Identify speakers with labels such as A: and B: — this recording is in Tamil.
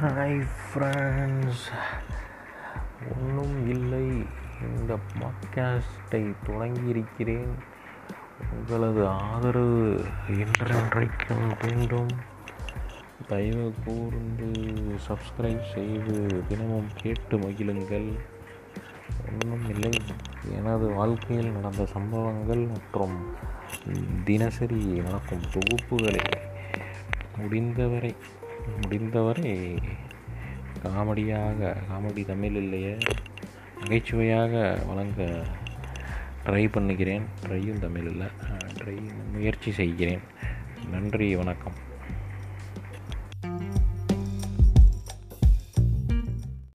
A: ஹாய் ஃப்ரெண்ட்ஸ் ஒன்றும் இல்லை. இந்த பாட்காஸ்ட்டை தொடங்கியிருக்கிறேன். உங்களது ஆதரவு என்றென்றைக்கும் வேண்டும். தயவு கூர்ந்து சப்ஸ்கிரைப் செய்து தினமும் கேட்டு மகிழுங்கள். ஒன்றும் இல்லை. எனது வாழ்க்கையில் நடந்த சம்பவங்கள் மற்றும் தினசரி நடக்கும் தொகுப்புகளை முடிந்தவரை முடிந்தவரை காமெடியாக காமெடி தமிழ் இல்லையே நகைச்சுவையாக வழங்க ட்ரை பண்ணுகிறேன். ட்ரையும் தமிழ் இல்லை. ட்ரை முயற்சி செய்கிறேன். நன்றி வணக்கம்.